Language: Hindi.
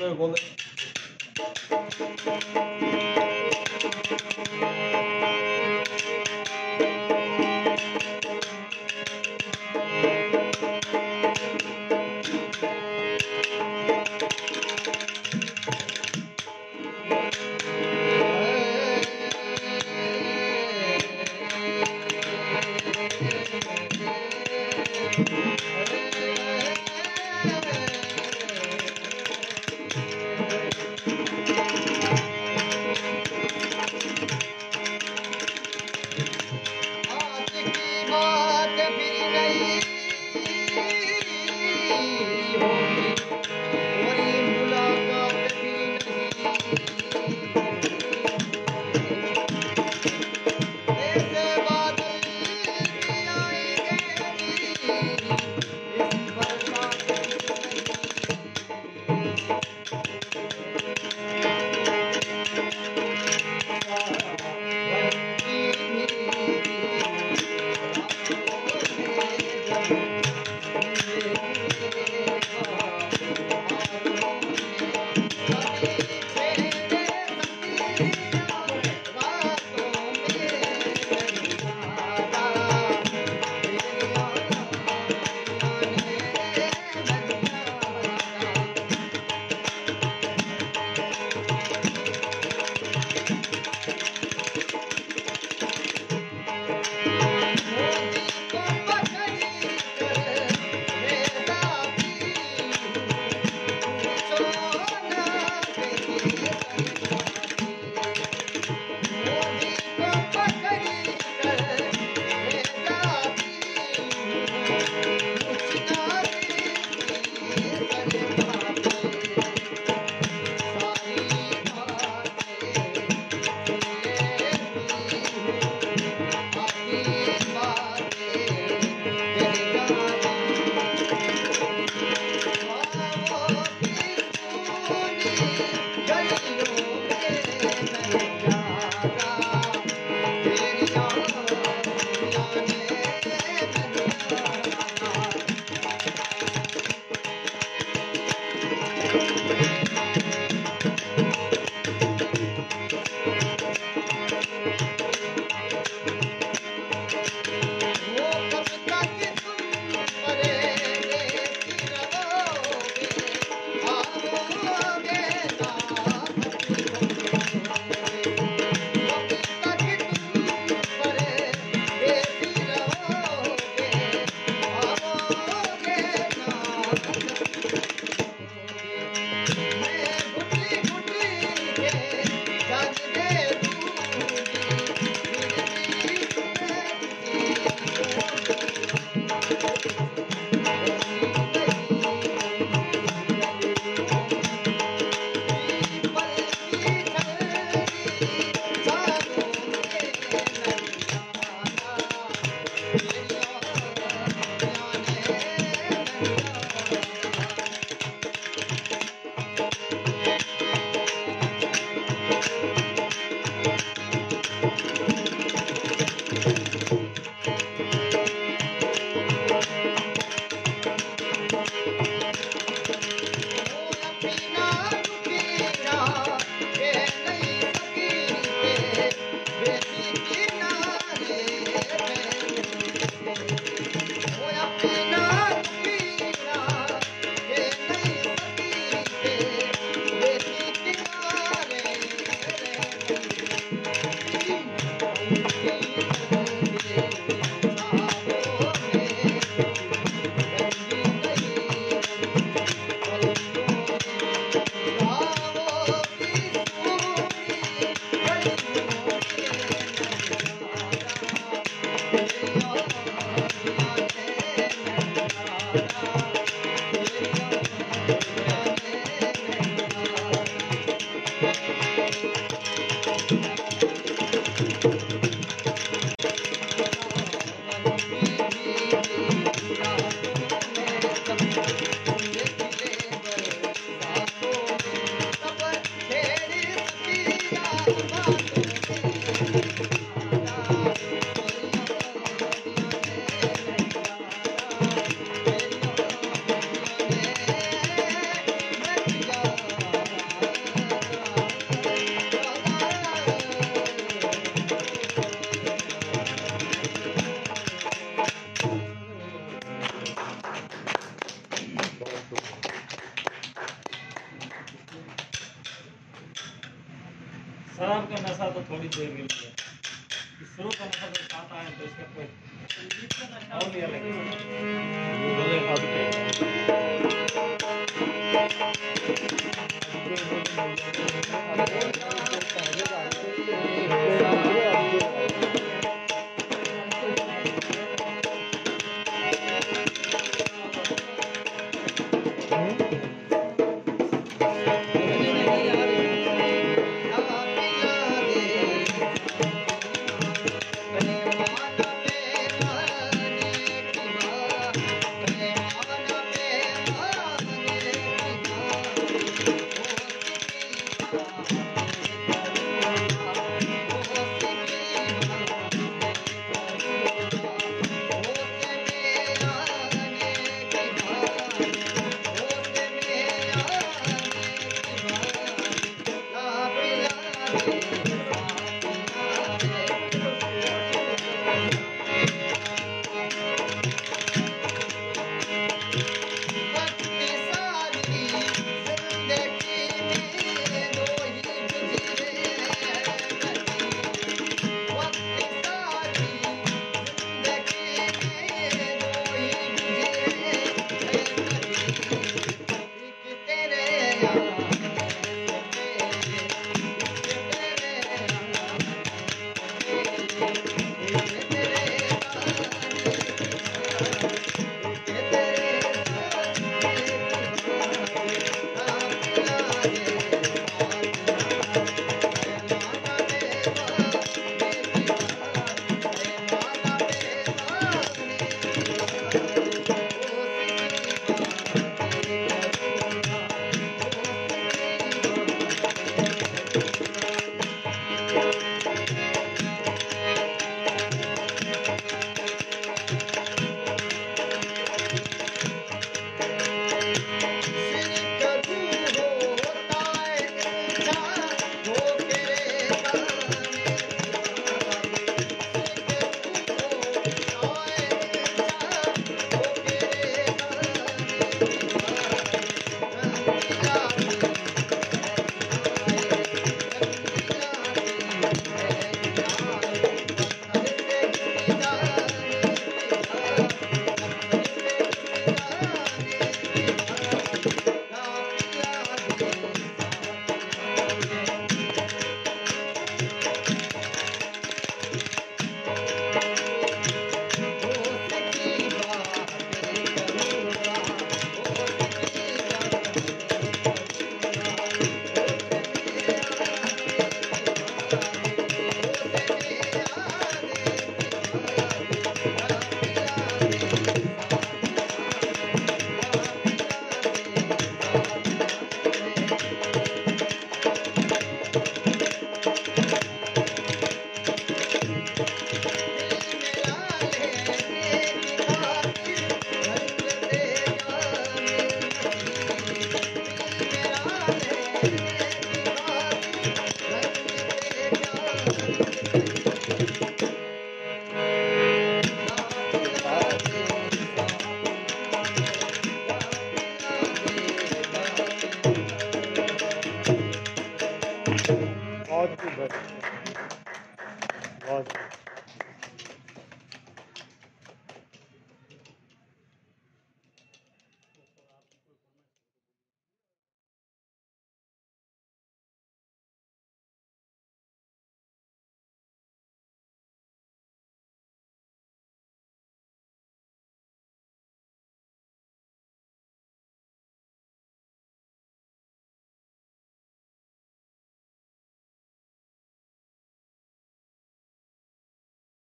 Böyle kolay. शराब का नशा तो थोड़ी देर के लिए शुरू का नशा जब आता है तो इसका कोई Thank you. Yeah.